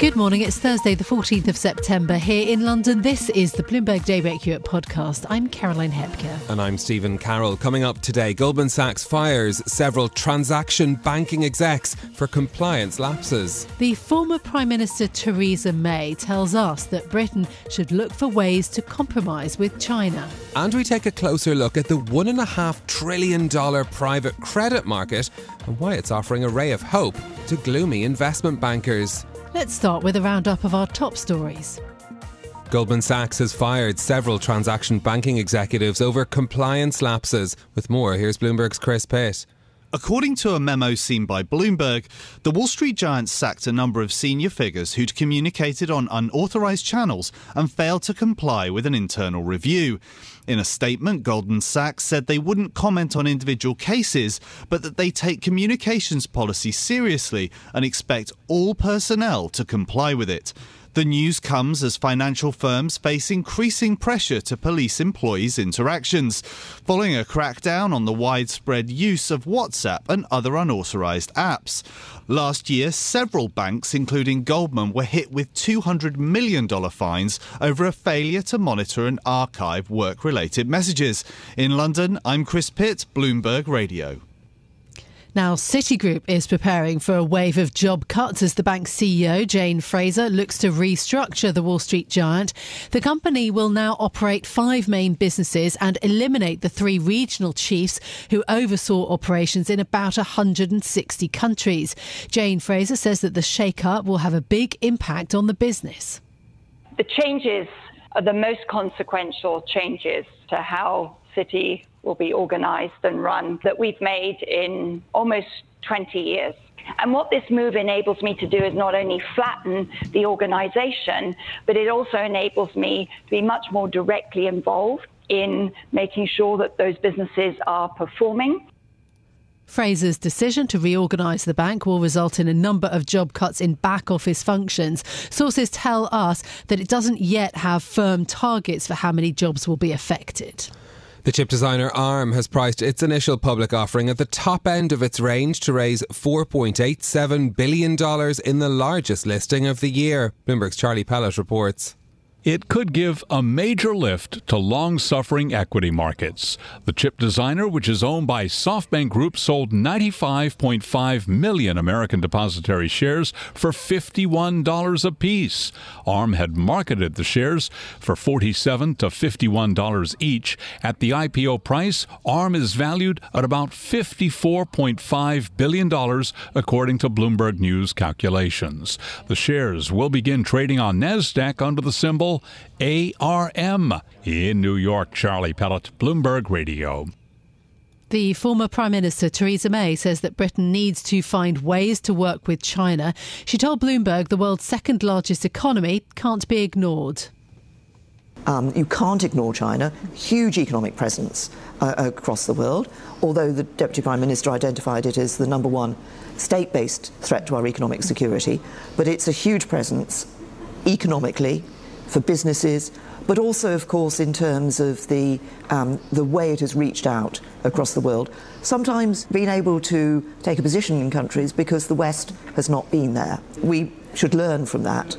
Good morning. It's Thursday, the 14th of September. Here in London, this is the Bloomberg Daybreak Europe podcast. I'm Caroline Hepker. And I'm Stephen Carroll. Coming up today, Goldman Sachs fires several transaction banking execs for compliance lapses. The former Prime Minister Theresa May tells us that Britain should look for ways to compromise with China. And we take a closer look at the $1.5 trillion private credit market and why it's offering a ray of hope to gloomy investment bankers. Let's start with a roundup of our top stories. Goldman Sachs has fired several transaction banking executives over compliance lapses. With more, here's Bloomberg's Chris Pitt. According to a memo seen by Bloomberg, the Wall Street giant sacked a number of senior figures who'd communicated on unauthorized channels and failed to comply with an internal review. In a statement, Goldman Sachs said they wouldn't comment on individual cases, but that they take communications policy seriously and expect all personnel to comply with it. The news comes as financial firms face increasing pressure to police employees' interactions, following a crackdown on the widespread use of WhatsApp and other unauthorized apps. Last year, several banks, including Goldman, were hit with $200 million fines over a failure to monitor and archive work related messages. In London, I'm Chris Pitt, Bloomberg Radio. Now, Citigroup is preparing for a wave of job cuts as the bank's CEO, Jane Fraser, looks to restructure the Wall Street giant. The company will now operate five main businesses and eliminate the three regional chiefs who oversaw operations in about 160 countries. Jane Fraser says that the shake-up will have a big impact on the business. The changes are the most consequential changes to how Citi will be organized and run that we've made in almost 20 years. And what this move enables me to do is not only flatten the organization, but it also enables me to be much more directly involved in making sure that those businesses are performing. Fraser's decision to reorganise the bank will result in a number of job cuts in back office functions. Sources tell us that it doesn't yet have firm targets for how many jobs will be affected. The chip designer ARM has priced its initial public offering at the top end of its range to raise $4.87 billion in the largest listing of the year. Bloomberg's Charlie Pellet reports. It could give a major lift to long suffering equity markets. The chip designer, which is owned by SoftBank Group, sold 95.5 million American depository shares for $51 apiece. ARM had marketed the shares for 47 to $51 each. At the IPO price, ARM is valued at about $54.5 billion, according to Bloomberg News calculations. The shares will begin trading on NASDAQ under the symbol ARM. In New York, Charlie Pellet, Bloomberg Radio. The former Prime Minister Theresa May says that Britain needs to find ways to work with China. She told Bloomberg the world's second largest economy can't be ignored. Um, you can't ignore China, huge economic presence uh, across the world, although the Deputy Prime Minister identified it as the number one state based threat to our economic security. But it's a huge presence economically, for businesses, but also, of course, in terms of the, um, the way it has reached out across the world. Sometimes being able to take a position in countries because the West has not been there. We should learn from that.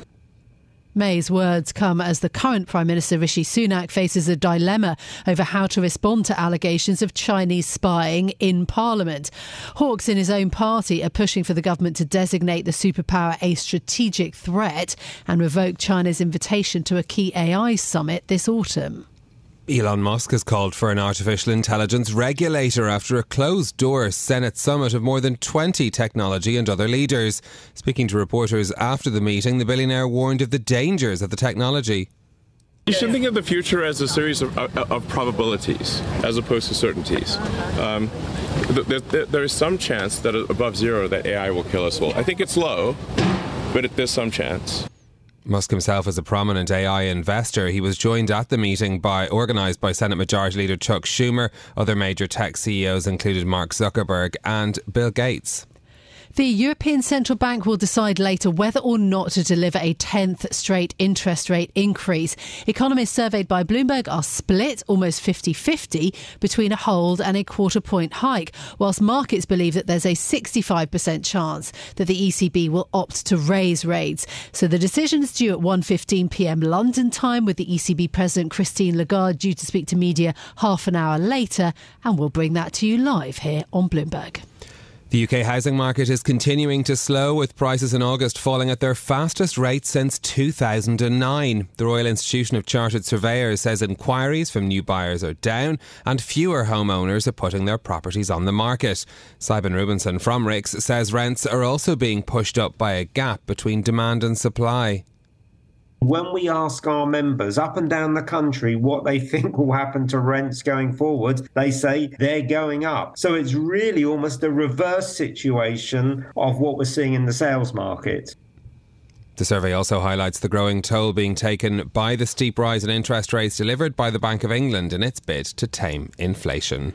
May's words come as the current Prime Minister Rishi Sunak faces a dilemma over how to respond to allegations of Chinese spying in Parliament. Hawks in his own party are pushing for the government to designate the superpower a strategic threat and revoke China's invitation to a key AI summit this autumn. Elon Musk has called for an artificial intelligence regulator after a closed door Senate summit of more than 20 technology and other leaders. Speaking to reporters after the meeting, the billionaire warned of the dangers of the technology. You should think of the future as a series of, of, of probabilities as opposed to certainties. Um, th- th- there is some chance that above zero that AI will kill us all. I think it's low, but there's some chance. Musk himself is a prominent AI investor. He was joined at the meeting by organised by Senate Majority Leader Chuck Schumer. Other major tech CEOs included Mark Zuckerberg and Bill Gates. The European Central Bank will decide later whether or not to deliver a 10th straight interest rate increase. Economists surveyed by Bloomberg are split almost 50 50 between a hold and a quarter point hike, whilst markets believe that there's a 65% chance that the ECB will opt to raise rates. So the decision is due at 1:15 p.m. London time with the ECB President Christine Lagarde due to speak to media half an hour later and we'll bring that to you live here on Bloomberg. The UK housing market is continuing to slow, with prices in August falling at their fastest rate since 2009. The Royal Institution of Chartered Surveyors says inquiries from new buyers are down and fewer homeowners are putting their properties on the market. Simon Rubinsohn from RICS says rents are also being pushed up by a gap between demand and supply when we ask our members up and down the country what they think will happen to rents going forward, they say they're going up. So it's really almost a reverse situation of what we're seeing in the sales market. The survey also highlights the growing toll being taken by the steep rise in interest rates delivered by the Bank of England in its bid to tame inflation.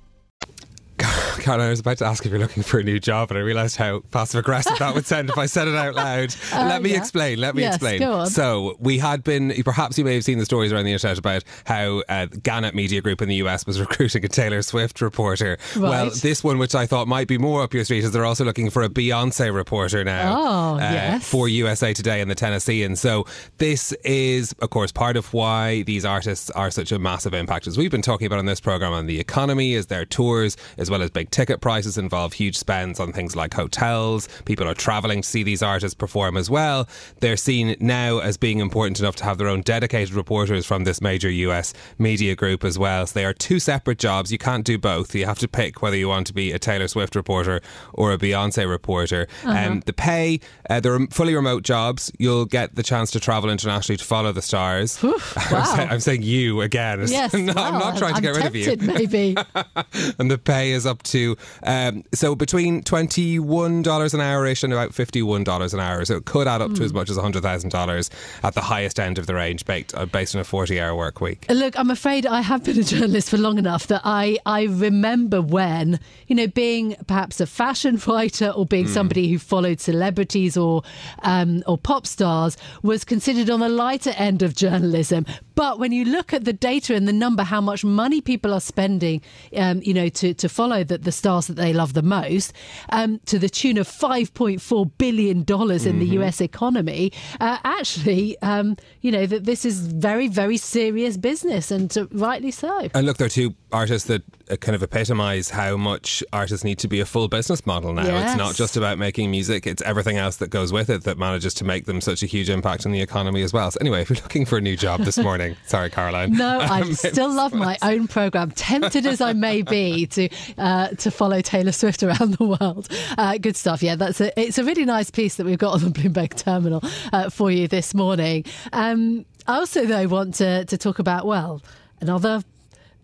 Caroline, I was about to ask if you're looking for a new job, and I realised how passive aggressive that would sound if I said it out loud. Uh, let me yeah. explain. Let me yes, explain. So, we had been, perhaps you may have seen the stories around the internet about how uh, Gannett Media Group in the US was recruiting a Taylor Swift reporter. Right. Well, this one, which I thought might be more up your street, is they're also looking for a Beyonce reporter now oh, uh, yes. for USA Today and the Tennessean. So, this is, of course, part of why these artists are such a massive impact. As we've been talking about on this programme on the economy, is their tours, as well as big ticket prices involve huge spends on things like hotels. People are travelling to see these artists perform as well. They're seen now as being important enough to have their own dedicated reporters from this major US media group as well. So they are two separate jobs. You can't do both. You have to pick whether you want to be a Taylor Swift reporter or a Beyonce reporter. Uh-huh. Um, the pay, uh, they're fully remote jobs. You'll get the chance to travel internationally to follow the stars. Wow. I'm, saying, I'm, saying, you again. Yes, no, well, I'm not trying I'm to get rid of you. Maybe. and the pay is up to um, so between twenty one dollars an hour ish and about fifty one dollars an hour. So it could add up mm. to as hmm. much as hundred thousand dollars at the highest end of the range, based, uh, based on a forty hour work week. Look, I'm afraid I have been a journalist for long enough that I I remember when you know being perhaps a fashion writer or being mm. somebody who followed celebrities or um, or pop stars was considered on the lighter end of journalism. But when you look at the data and the number, how much money people are spending, um, you know, to, to follow that the, the stars that they love the most, um, to the tune of $5.4 billion in mm-hmm. the US economy, uh, actually, um, you know, that this is very, very serious business and uh, rightly so. And look, there are two artists that uh, kind of epitomise how much artists need to be a full business model now. Yes. It's not just about making music, it's everything else that goes with it that manages to make them such a huge impact on the economy as well. So, anyway, if you're looking for a new job this morning. Sorry, Caroline. No, I still love my own program. Tempted as I may be to uh, to follow Taylor Swift around the world. Uh, good stuff. Yeah, that's a, it's a really nice piece that we've got on the Bloomberg terminal uh, for you this morning. Um, I also though want to to talk about well another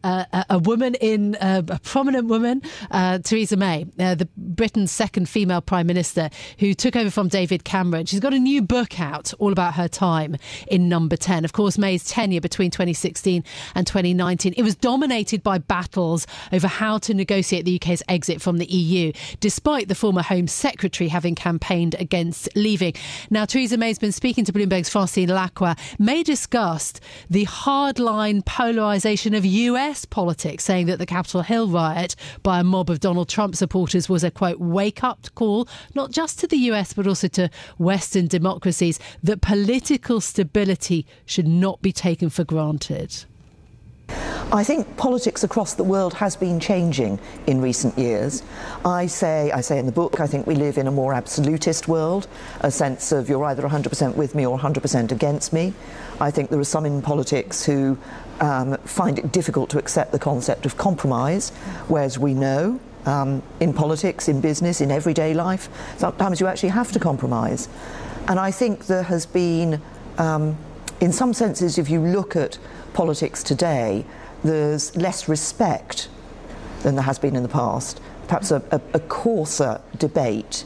uh, a woman in uh, a prominent woman, uh, Theresa May, uh, the Britain's second female prime minister, who took over from David Cameron. She's got a new book out all about her time in Number Ten. Of course, May's tenure between 2016 and 2019 it was dominated by battles over how to negotiate the UK's exit from the EU, despite the former Home Secretary having campaigned against leaving. Now, Theresa May's been speaking to Bloomberg's Francine Lacqua. May discussed the hardline polarisation of US politics, saying that the Capitol Hill riot by a mob of Donald Trump supporters was a quote wake up call, not just to the US but also to Western democracies, that political stability should not be taken for granted. I think politics across the world has been changing in recent years. I say, I say in the book, I think we live in a more absolutist world, a sense of you're either 100% with me or 100% against me. I think there are some in politics who um, find it difficult to accept the concept of compromise, whereas we know um, in politics, in business, in everyday life, sometimes you actually have to compromise. And I think there has been, um, in some senses, if you look at politics today, there's less respect than there has been in the past, perhaps a, a, a coarser debate.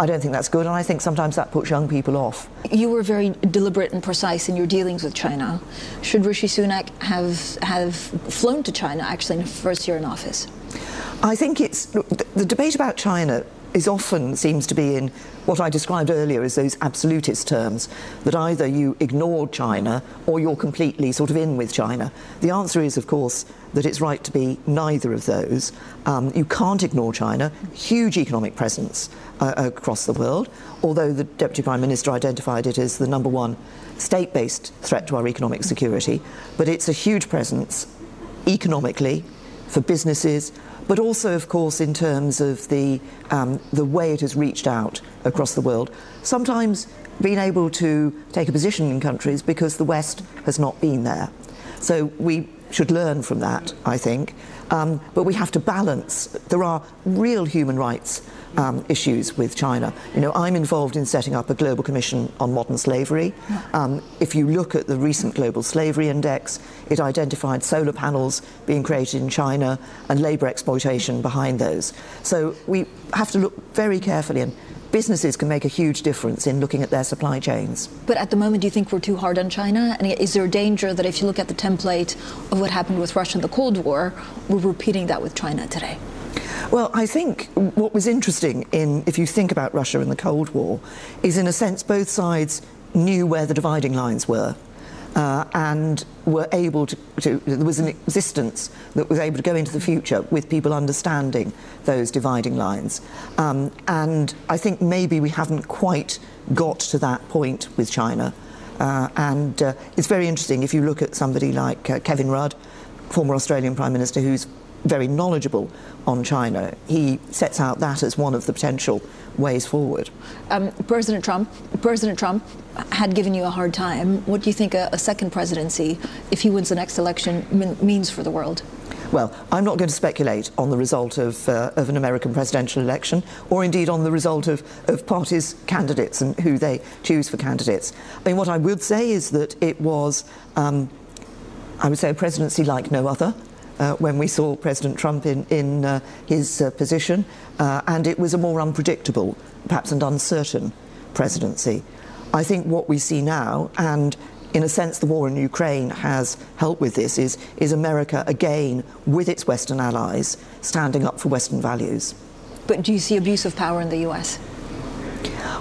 I don't think that's good, and I think sometimes that puts young people off. You were very deliberate and precise in your dealings with China. Should Rishi Sunak have have flown to China actually in his first year in office? I think it's the, the debate about China is often seems to be in what I described earlier as those absolutist terms, that either you ignore China or you're completely sort of in with China. The answer is, of course, that it's right to be neither of those. Um, you can't ignore China, huge economic presence uh, across the world, although the Deputy Prime Minister identified it as the number one state based threat to our economic security. But it's a huge presence economically for businesses, but also, of course, in terms of the, um, the way it has reached out across the world. Sometimes being able to take a position in countries because the West has not been there. So we should learn from that, I think. Um, but we have to balance. There are real human rights um, issues with China. You know, I'm involved in setting up a global commission on modern slavery. Um, if you look at the recent global slavery index, it identified solar panels being created in China and labour exploitation behind those. So we have to look very carefully and businesses can make a huge difference in looking at their supply chains. But at the moment, do you think we're too hard on China? And is there a danger that if you look at the template of what happened with Russia in the Cold War, we're repeating that with China today? Well, I think what was interesting in, if you think about Russia and the Cold War, is in a sense both sides knew where the dividing lines were. Uh, and were able to, to, there was an existence that was able to go into the future with people understanding those dividing lines. Um, and I think maybe we haven't quite got to that point with China. Uh, and uh, it's very interesting if you look at somebody like uh, Kevin Rudd, former Australian Prime Minister, who's very knowledgeable on China. He sets out that as one of the potential ways forward. Um, President Trump, President Trump had given you a hard time. What do you think a, a second presidency, if he wins the next election, means for the world? Well, I'm not going to speculate on the result of, uh, of an American presidential election or indeed on the result of, of parties' candidates and who they choose for candidates. I mean, what I would say is that it was, um, I would say, a presidency like no other uh, when we saw President Trump in, in uh, his uh, position, uh, and it was a more unpredictable, perhaps and uncertain presidency. I think what we see now, and in a sense the war in Ukraine has helped with this, is, is America again, with its Western allies, standing up for Western values. But do you see abuse of power in the US?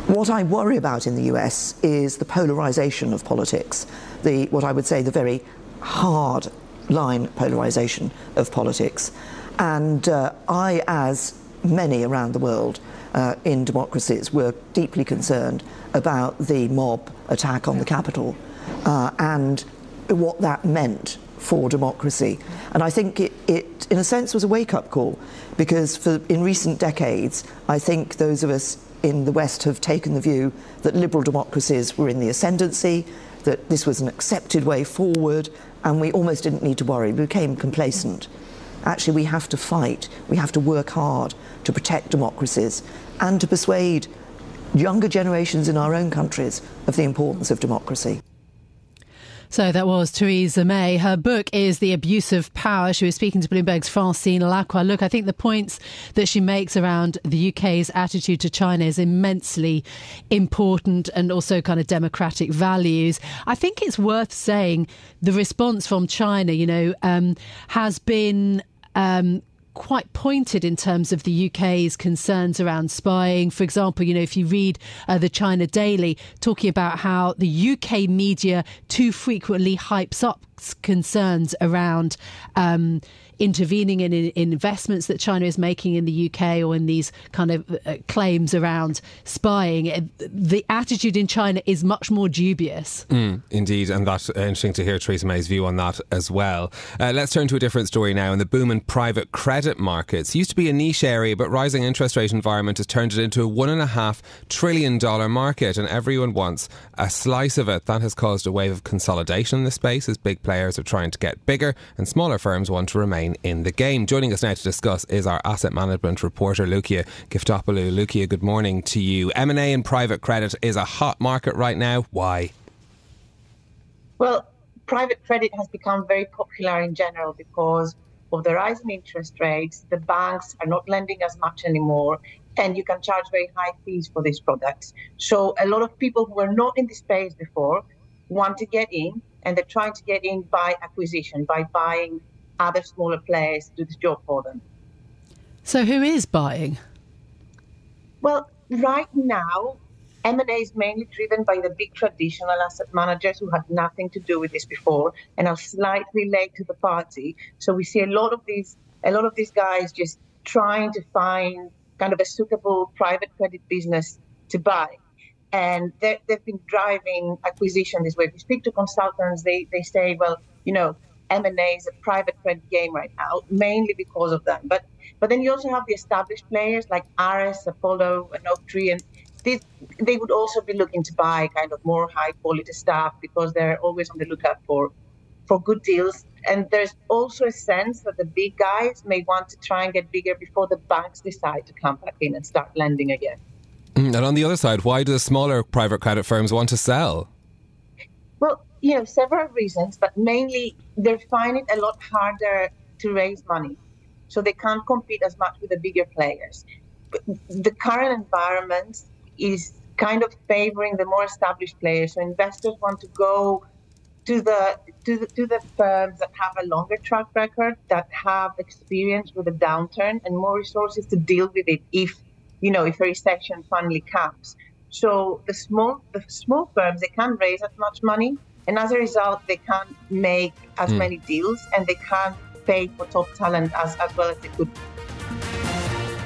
What I worry about in the US is the polarization of politics, the, what I would say the very hard line polarisation of politics. And uh, I, as many around the world uh, in democracies, were deeply concerned about the mob attack on the Capitol uh, and what that meant for democracy. And I think it, it in a sense, was a wake up call because for, in recent decades, I think those of us in the West have taken the view that liberal democracies were in the ascendancy, that this was an accepted way forward, and we almost didn't need to worry. We became complacent. Actually, we have to fight. We have to work hard to protect democracies and to persuade younger generations in our own countries of the importance of democracy. So that was Theresa May. Her book is The Abuse of Power. She was speaking to Bloomberg's Francine Lacqua. Look, I think the points that she makes around the UK's attitude to China is immensely important and also kind of democratic values. I think it's worth saying the response from China, you know, um, has been um, quite pointed in terms of the UK's concerns around spying. For example, you know, if you read uh, the China Daily talking about how the UK media too frequently hypes up concerns around um, intervening in, in, investments that China is making in the UK or in these kind of uh, claims around spying. Uh, the attitude in China is much more dubious. Mm, indeed, and that's interesting to hear Theresa May's view on that as well. Uh, let's turn to a different story now. In the boom in private credit markets, used to be a niche area, but rising interest rate environment has turned it into a one and a half trillion dollar market, and everyone wants a slice of it. That has caused a wave of consolidation in the space as big players are trying to get bigger, and smaller firms want to remain in the game. Joining us now to discuss is our asset management reporter, Loukia Gyftopoulou. Loukia, good morning to you. M&A and private credit is a hot market right now. Why? Well, private credit has become very popular in general because of the rise in interest rates. The banks are not lending as much anymore, and you can charge very high fees for these products. So, a lot of people who were not in the space before want to get in, and they're trying to get in by acquisition, by buying other smaller players do the job for them. So, who is buying? Well, right now, M&A is mainly driven by the big traditional asset managers who had nothing to do with this before and are slightly late to the party. So we see a lot of these a lot of these guys just trying to find kind of a suitable private credit business to buy. And they've been driving acquisition this way. If you speak to consultants, they, they say, well, you know, M&A is a private credit game right now, mainly because of them. But but then you also have the established players like Ares, Apollo, and Oaktree, and these, they would also be looking to buy kind of more high quality stuff because they're always on the lookout for for good deals. And there's also a sense that the big guys may want to try and get bigger before the banks decide to come back in and start lending again. Mm, and on the other side, why do the smaller private credit firms want to sell? Well, you know, several reasons, but mainly they're finding it a lot harder to raise money. So they can't compete as much with the bigger players. But the current environment is kind of favoring the more established players. So investors want to go to the to the, to the firms that have a longer track record, that have experience with a downturn and more resources to deal with it if you know if a recession finally comes. So the small the small firms they can't raise as much money and as a result, they can't make as mm. many deals and they can't pay for top talent as, as well as they could.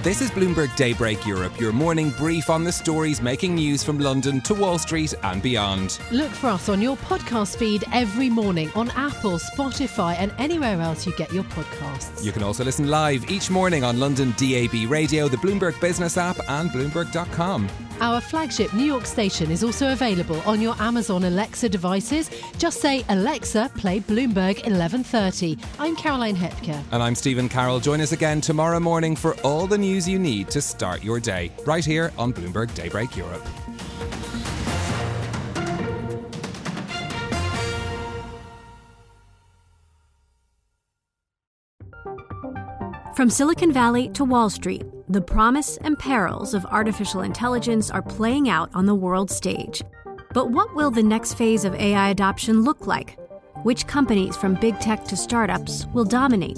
This is Bloomberg Daybreak Europe, your morning brief on the stories making news from London to Wall Street and beyond. Look for us on your podcast feed every morning on Apple, Spotify, and anywhere else you get your podcasts. You can also listen live each morning on London DAB Radio, the Bloomberg Business app, and Bloomberg.com. Our flagship New York station is also available on your Amazon Alexa devices. Just say, Alexa, play Bloomberg 1130. I'm Caroline Hepker. And I'm Stephen Carroll. Join us again tomorrow morning for all the news you need to start your day, right here on Bloomberg Daybreak Europe. From Silicon Valley to Wall Street, the promise and perils of artificial intelligence are playing out on the world stage. But what will the next phase of AI adoption look like? Which companies, from big tech to startups, will dominate?